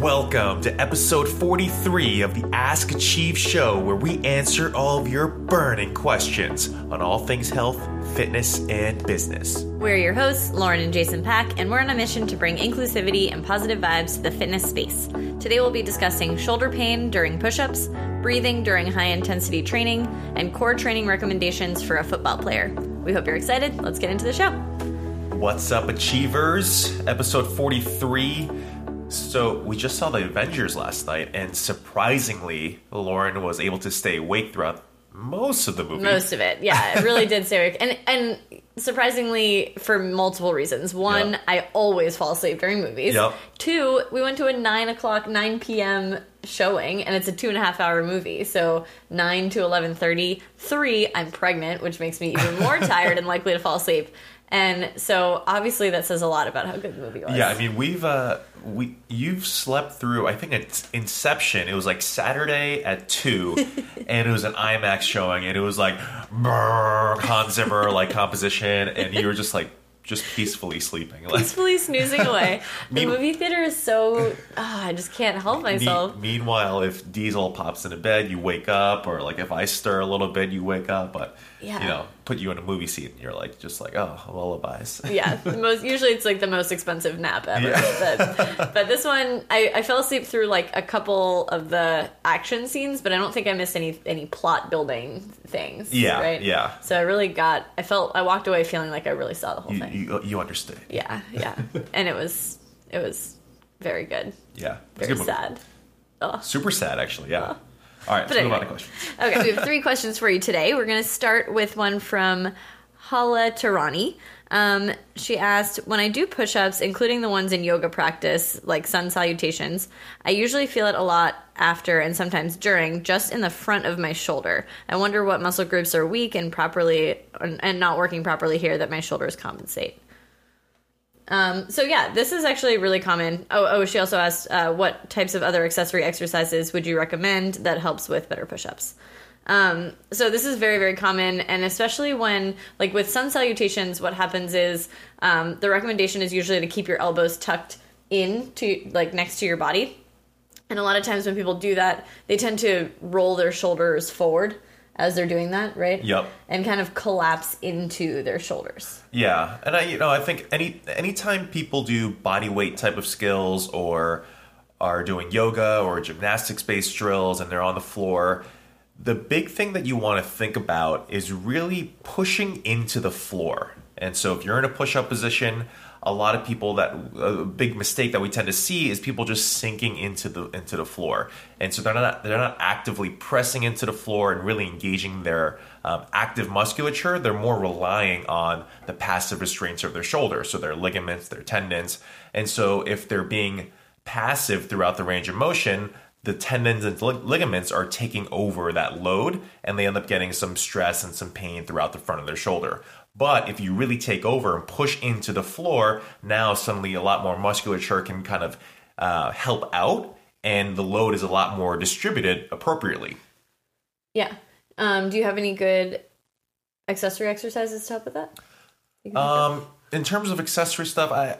Welcome to episode 43 of the Ask Achieve show, where we answer all of your burning questions on all things health, fitness, and business. We're your hosts, Lauren and Jason Pak, and we're on a mission to bring inclusivity and positive vibes to the fitness space. Today we'll be discussing shoulder pain during push ups, breathing during high intensity training, and core training recommendations for a football player. We hope you're excited. Let's get into the show. What's up, Achievers? Episode 43. So, we just saw the Avengers last night, and surprisingly, Lauren was able to stay awake throughout most of the movie. Most of it, yeah, it really did stay awake, and and surprisingly for multiple reasons. One, Yeah. I always fall asleep during movies. Yep. Two, we went to a nine o'clock, nine p.m. showing, and it's a two and a half hour movie, so nine to eleven thirty. Three, I'm pregnant, which makes me even more tired and likely to fall asleep. And so, obviously, that says a lot about how good the movie was. Yeah, I mean we've uh we you've slept through I think it's Inception. It was like Saturday at two, and it was an IMAX showing, and it was like Hans Zimmer like composition, and you were just like just peacefully sleeping. Like, peacefully snoozing away. the movie theater is so. ah, I just can't help me- myself. meanwhile, if Diesel pops into bed, you wake up, or like if I stir a little bit, you wake up. But Yeah. you know, put you in a movie seat, and you're like just like oh lullabies. yeah, the most usually it's like the most expensive nap ever. Yeah. But, but this one, I, I fell asleep through like a couple of the action scenes, but I don't think I missed any any plot building things. Yeah, right. yeah. So I really got. I felt. I walked away feeling like I really saw the whole You, thing. you you understood. yeah, yeah, and it was it was very good. Yeah, Very good sad. Ugh. Super sad, actually. Yeah. All right, But move on questions. Okay, so we have three questions for you today. We're going to start with one from Hala Tarani. Um, she asked, When I do push ups, including the ones in yoga practice, like sun salutations, I usually feel it a lot after and sometimes during, just in the front of my shoulder. I wonder what muscle groups are weak and properly and not working properly here that my shoulders compensate. Um, so yeah, this is actually really common. Oh, oh, she also asked, uh, what types of other accessory exercises would you recommend that helps with better push-ups? Um, so this is very, very common, and especially when, like with sun salutations, what happens is um, the recommendation is usually to keep your elbows tucked in to like next to your body. And a lot of times when people do that, they tend to roll their shoulders forward as they're doing that, right? Yep. And kind of collapse into their shoulders. Yeah, and I, you know, I think any anytime people do body weight type of skills or are doing yoga or gymnastics based drills and they're on the floor, the big thing that you want to think about is really pushing into the floor. And so, if you're in a push up position, a lot of people that a big mistake that we tend to see is people just sinking into the into the floor, and so they're not they're not actively pressing into the floor and really engaging their um, active musculature. They're more relying on the passive restraints of their shoulders, so their ligaments, their tendons, and so if they're being passive throughout the range of motion, the tendons and lig- ligaments are taking over that load and they end up getting some stress and some pain throughout the front of their shoulder. But if you really take over and push into the floor, now suddenly a lot more musculature can kind of uh, help out and the load is a lot more distributed appropriately. Yeah. Um, do you have any good accessory exercises to help with that? You can think of? Um, in terms of accessory stuff, I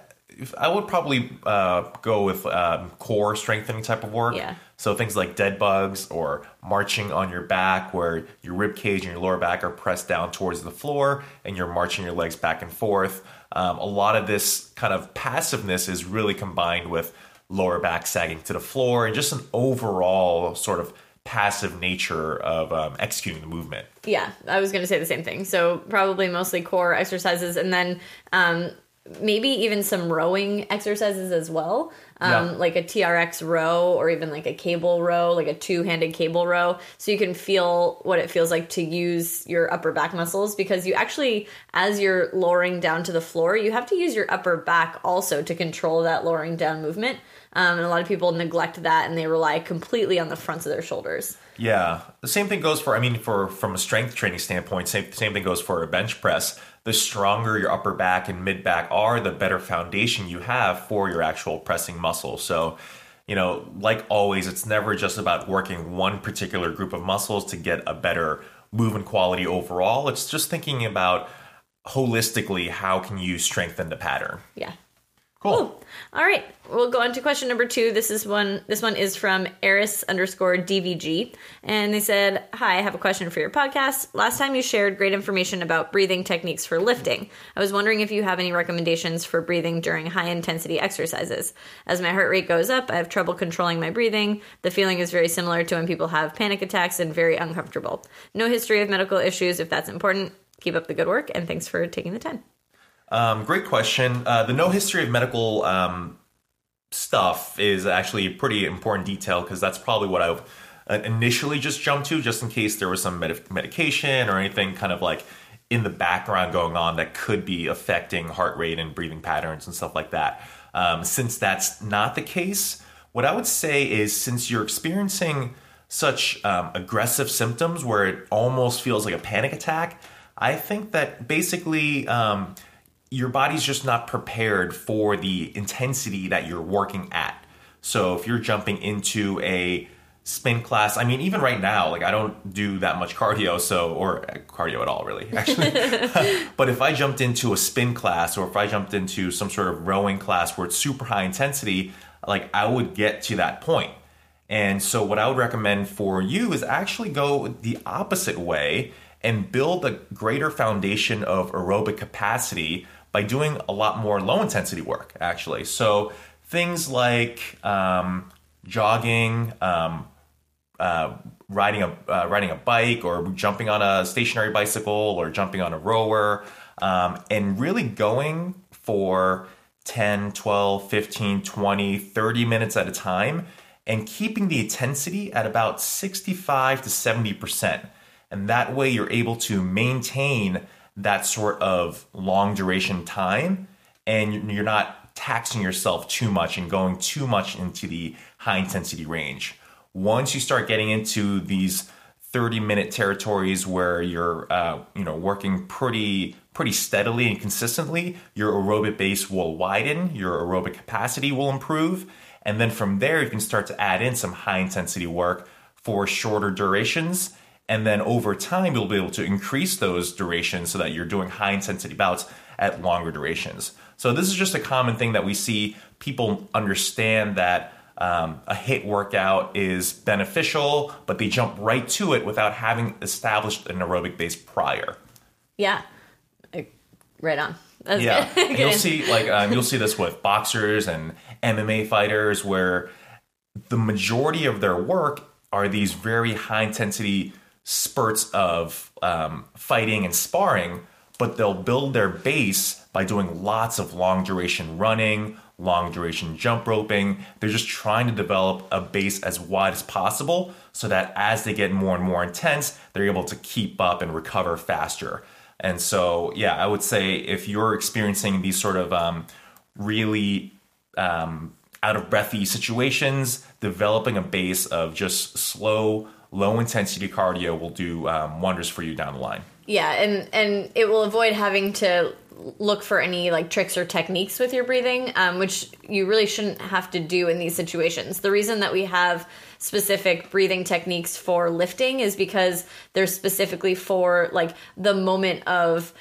I would probably uh, go with um, core strengthening type of work. Yeah. So things like dead bugs or marching on your back, where your rib cage and your lower back are pressed down towards the floor, and you're marching your legs back and forth. Um, a lot of this kind of passiveness is really combined with lower back sagging to the floor and just an overall sort of passive nature of um, executing the movement. yeah, I was going to say the same thing. So probably mostly core exercises, and then um, maybe even some rowing exercises as well. Um, Yeah. Like a TRX row, or even like a cable row, like a two-handed cable row, so you can feel what it feels like to use your upper back muscles. Because you actually, as you're lowering down to the floor, you have to use your upper back also to control that lowering down movement. Um, and a lot of people neglect that, and they rely completely on the fronts of their shoulders. Yeah, the same thing goes for. I mean, for from a strength training standpoint, same same thing goes for a bench press. The stronger your upper back and mid back are, the better foundation you have for your actual pressing muscle. So, you know, like always, it's never just about working one particular group of muscles to get a better movement quality overall. It's just thinking about holistically how can you strengthen the pattern. Yeah. Cool. All right, we'll go on to question number two. This is one. This one is from Eris underscore DVG, and they said, "Hi, I have a question for your podcast. Last time you shared great information about breathing techniques for lifting. I was wondering if you have any recommendations for breathing during high intensity exercises. As my heart rate goes up, I have trouble controlling my breathing. The feeling is very similar to when people have panic attacks and very uncomfortable. No history of medical issues. If that's important, keep up the good work, and thanks for taking the time." Um, great question. Uh, the no history of medical um, stuff is actually a pretty important detail because that's probably what I've uh, initially just jumped to, just in case there was some med- medication or anything kind of like in the background going on that could be affecting heart rate and breathing patterns and stuff like that. Um, since that's not the case, what I would say is since you're experiencing such um, aggressive symptoms where it almost feels like a panic attack, I think that basically um, your body's just not prepared for the intensity that you're working at. So if you're jumping into a spin class, I mean, even right now, like I don't do that much cardio, so or uh, cardio at all, really, actually. but if I jumped into a spin class or if I jumped into some sort of rowing class where it's super high intensity, like I would get to that point. And so, what I would recommend for you is actually go the opposite way and build a greater foundation of aerobic capacity by doing a lot more low intensity work, actually. So things like um, jogging, um, uh, riding a uh, riding a bike, or jumping on a stationary bicycle, or jumping on a rower, um, and really going for 10, 12, 15, 20, 30 minutes at a time and keeping the intensity at about 65 to 70%. And that way you're able to maintain that sort of long duration time and you're not taxing yourself too much and going too much into the high intensity range. Once you start getting into these 30 minute territories where you're uh, you know working pretty pretty steadily and consistently your aerobic base will widen your aerobic capacity will improve and then from there you can start to add in some high intensity work for shorter durations and then over time, you'll be able to increase those durations so that you're doing high intensity bouts at longer durations. So, this is just a common thing that we see people understand that um, a HIIT workout is beneficial, but they jump right to it without having established an aerobic base prior. Yeah, right on. That's yeah, you'll see like um, you'll see this with boxers and MMA fighters, where the majority of their work are these very high intensity spurts of um, fighting and sparring, but they'll build their base by doing lots of long duration running, long duration jump roping. They're just trying to develop a base as wide as possible so that as they get more and more intense, they're able to keep up and recover faster. And so, yeah, I would say if you're experiencing these sort of um, really um, out of breathy situations, developing a base of just slow, low intensity cardio will do um, wonders for you down the line. Yeah, and and it will avoid having to look for any like tricks or techniques with your breathing, um, which you really shouldn't have to do in these situations. The reason that we have specific breathing techniques for lifting is because they're specifically for like the moment of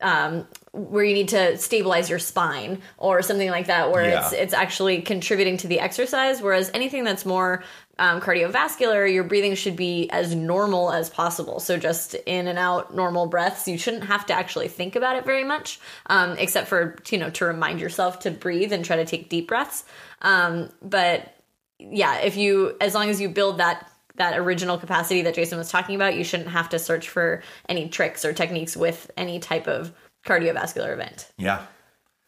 um, where you need to stabilize your spine or something like that, where yeah. it's it's actually contributing to the exercise. Whereas anything that's more um, cardiovascular, your breathing should be as normal as possible. So just in and out, normal breaths. You shouldn't have to actually think about it very much, um, except for you know to remind yourself to breathe and try to take deep breaths. Um, but yeah, if you as long as you build that that original capacity that Jason was talking about, you shouldn't have to search for any tricks or techniques with any type of cardiovascular event. Yeah.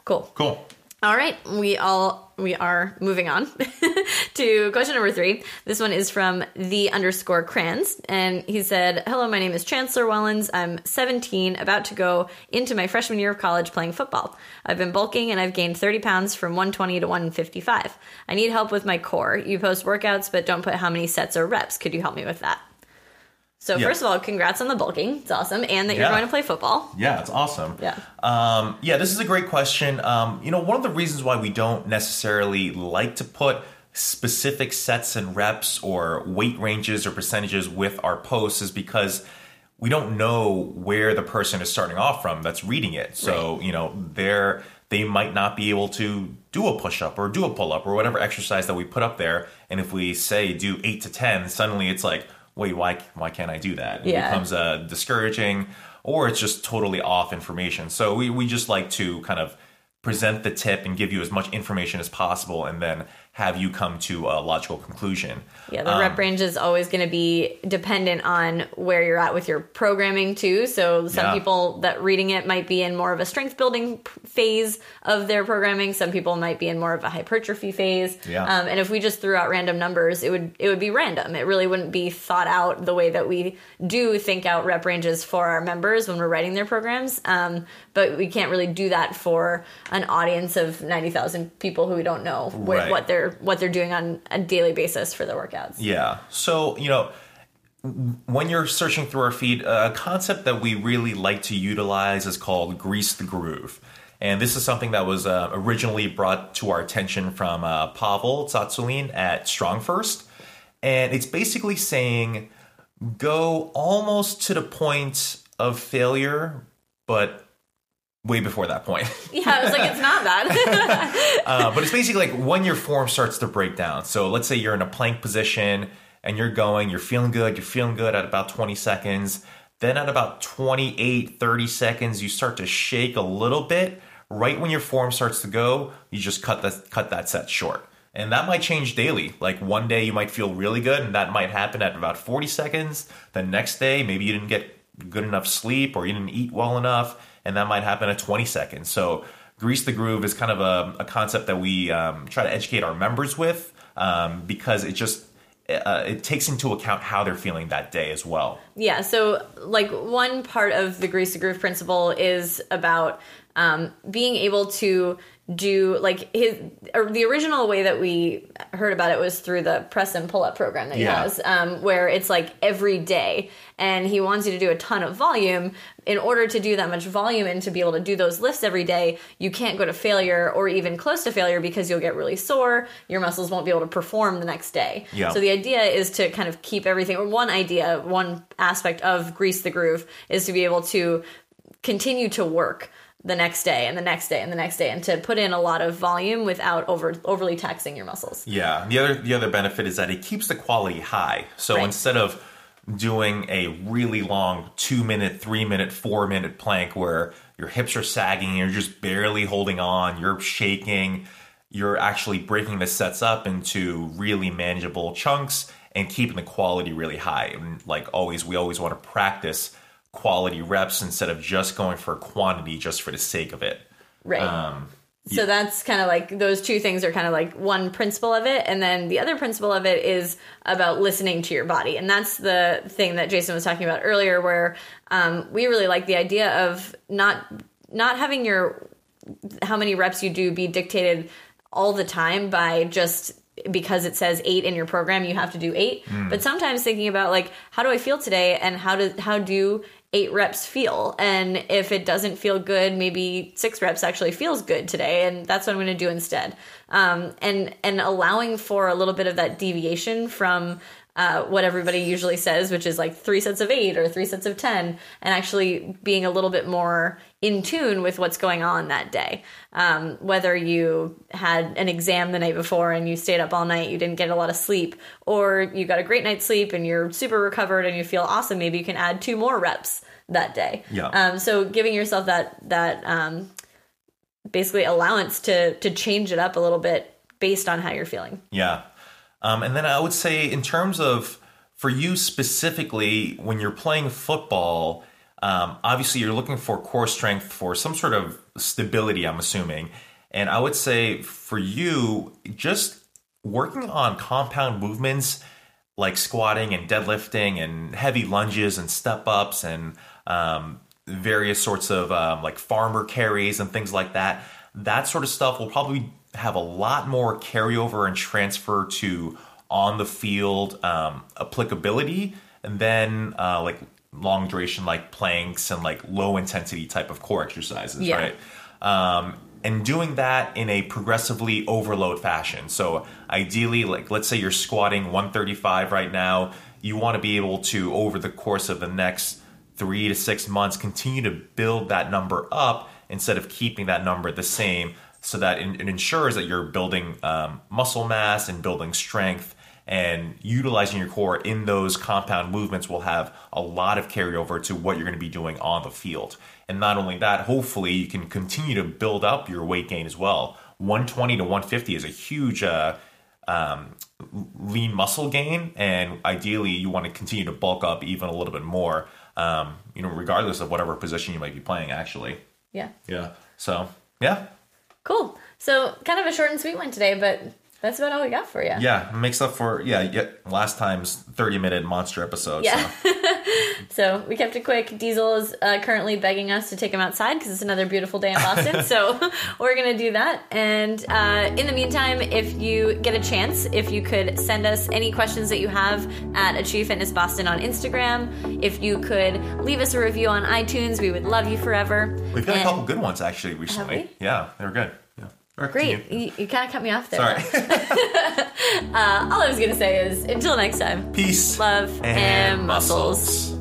Cool. Cool. All right, we all we are moving on to question number three. This one is from the underscore crans, and he said, "Hello, my name is Chancellor Wellens. I'm 17, about to go into my freshman year of college playing football. I've been bulking and I've gained 30 pounds from 120 to 155. I need help with my core. You post workouts, but don't put how many sets or reps. Could you help me with that?" So yeah. first of all, congrats on the bulking. It's awesome, and that you're going to play football. Yeah, it's awesome. Yeah. Um, yeah, this is a great question. Um, you know, one of the reasons why we don't necessarily like to put specific sets and reps or weight ranges or percentages with our posts is because we don't know where the person is starting off from that's reading it. So, right. you know, their they might not be able to do a push up or do a pull up or whatever exercise that we put up there. And if we say do eight to 10, suddenly it's like, wait, why, why can't I do that? It Yeah. becomes uh, discouraging or it's just totally off information. So we, we just like to kind of present the tip and give you as much information as possible and then have you come to a logical conclusion. Yeah, the Um, rep range is always going to be dependent on where you're at with your programming too. So some Yeah. people that reading it might be in more of a strength building phase of their programming. Some people might be in more of a hypertrophy phase. Yeah. Um, and if we just threw out random numbers, it would it would be random. It really wouldn't be thought out the way that we do think out rep ranges for our members when we're writing their programs. Um, but we can't really do that for an audience of ninety thousand people who we don't know Right. what they're what they're doing on a daily basis for their workouts. Yeah. So, you know, when you're searching through our feed, a concept that we really like to utilize is called grease the groove. And this is something that was uh, originally brought to our attention from uh, Pavel Tsatsouline at Strong First. And it's basically saying go almost to the point of failure, but way before that point. Yeah, I was like, it's not that. Uh, but it's basically like when your form starts to break down. So let's say you're in a plank position and you're going, you're feeling good, you're feeling good at about 20 seconds. Then at about 28, 30 seconds, you start to shake a little bit. Right when your form starts to go, you just cut that cut that set short. And that might change daily. Like one day you might feel really good, and that might happen at about 40 seconds. The next day, maybe you didn't get good enough sleep or you didn't eat well enough, and that might happen at 20 seconds. So grease the groove is kind of a, a concept that we um, try to educate our members with um, because it just uh, it takes into account how they're feeling that day as well. yeah, so like one part of the grease the groove principle is about um, being able to do like his or the original way that we heard about it was through the press and pull up program that he Yeah. has um, where it's like every day and he wants you to do a ton of volume in order to do that much volume and to be able to do those lifts every day you can't go to failure or even close to failure because you'll get really sore your muscles won't be able to perform the next day Yeah. so the idea is to kind of keep everything or one idea one aspect of grease the groove is to be able to continue to work the next day and the next day and the next day and to put in a lot of volume without over overly taxing your muscles Yeah. The other the other benefit is that it keeps the quality high. So Right. instead of doing a really long two minute, three minute, four minute plank where your hips are sagging, you're just barely holding on, you're shaking, you're actually breaking the sets up into really manageable chunks and keeping the quality really high. And like always, we always want to practice quality reps instead of just going for quantity just for the sake of it. Right. Um, so that's kind of like those two things are kind of like one principle of it. And then the other principle of it is about listening to your body. And that's the thing that Jason was talking about earlier, where um, we really like the idea of not not having your how many reps you do be dictated all the time by just because it says eight in your program you have to do eight but sometimes thinking about like how do i feel today and how do how do eight reps feel. And if it doesn't feel good maybe six reps actually feels good today and that's what i'm going to do instead. Um, and and allowing for a little bit of that deviation from uh, what everybody usually says, which is like three sets of eight or three sets of 10, and actually being a little bit more in tune with what's going on that day. Um, whether you had an exam the night before and you stayed up all night, you didn't get a lot of sleep, or you got a great night's sleep and you're super recovered and you feel awesome, maybe you can add two more reps that day. Yeah. Um, so giving yourself that, that, um, basically allowance to, to change it up a little bit based on how you're feeling. Yeah. Um, and then I would say, in terms of for you specifically, when you're playing football, um, obviously you're looking for core strength for some sort of stability, I'm assuming. And I would say for you, just working on compound movements like squatting and deadlifting and heavy lunges and step ups and um, various sorts of um, like farmer carries and things like that. That sort of stuff will probably have a lot more carryover and transfer to on the field um, applicability and then uh, like long duration like planks and like low intensity type of core exercises, Yeah. right? Um, and doing that in a progressively overload fashion. So ideally, like let's say you're squatting 135 right now, you want to be able to over the course of the next three to six months continue to build that number up instead of keeping that number the same so that it, it ensures that you're building um, muscle mass and building strength and utilizing your core in those compound movements will have a lot of carryover to what you're going to be doing on the field. And not only that, hopefully you can continue to build up your weight gain as well. 120 to 150 is a huge uh, um, lean muscle gain, and ideally you want to continue to bulk up even a little bit more. Um, you know, regardless of whatever position you might be playing, actually. Yeah. Yeah. So yeah, Cool. So kind of a short and sweet one today, but that's about all we got for you. yeah, makes up for yeah. yeah last time's 30 minute monster episode. Yeah. So. So we kept it quick. Diesel is uh, currently begging us to take him outside because it's another beautiful day in Boston. so we're going to do that. And uh, in the meantime, if you get a chance, if you could send us any questions that you have at Achieve Fitness Boston on Instagram, if you could leave us a review on iTunes, we would love you forever. We've got a couple good ones actually recently. Yeah, they were good. Right, Great. You, you kind of cut me off there. Sorry. Uh, all I was going to say is until next time, Peace. love and, muscles.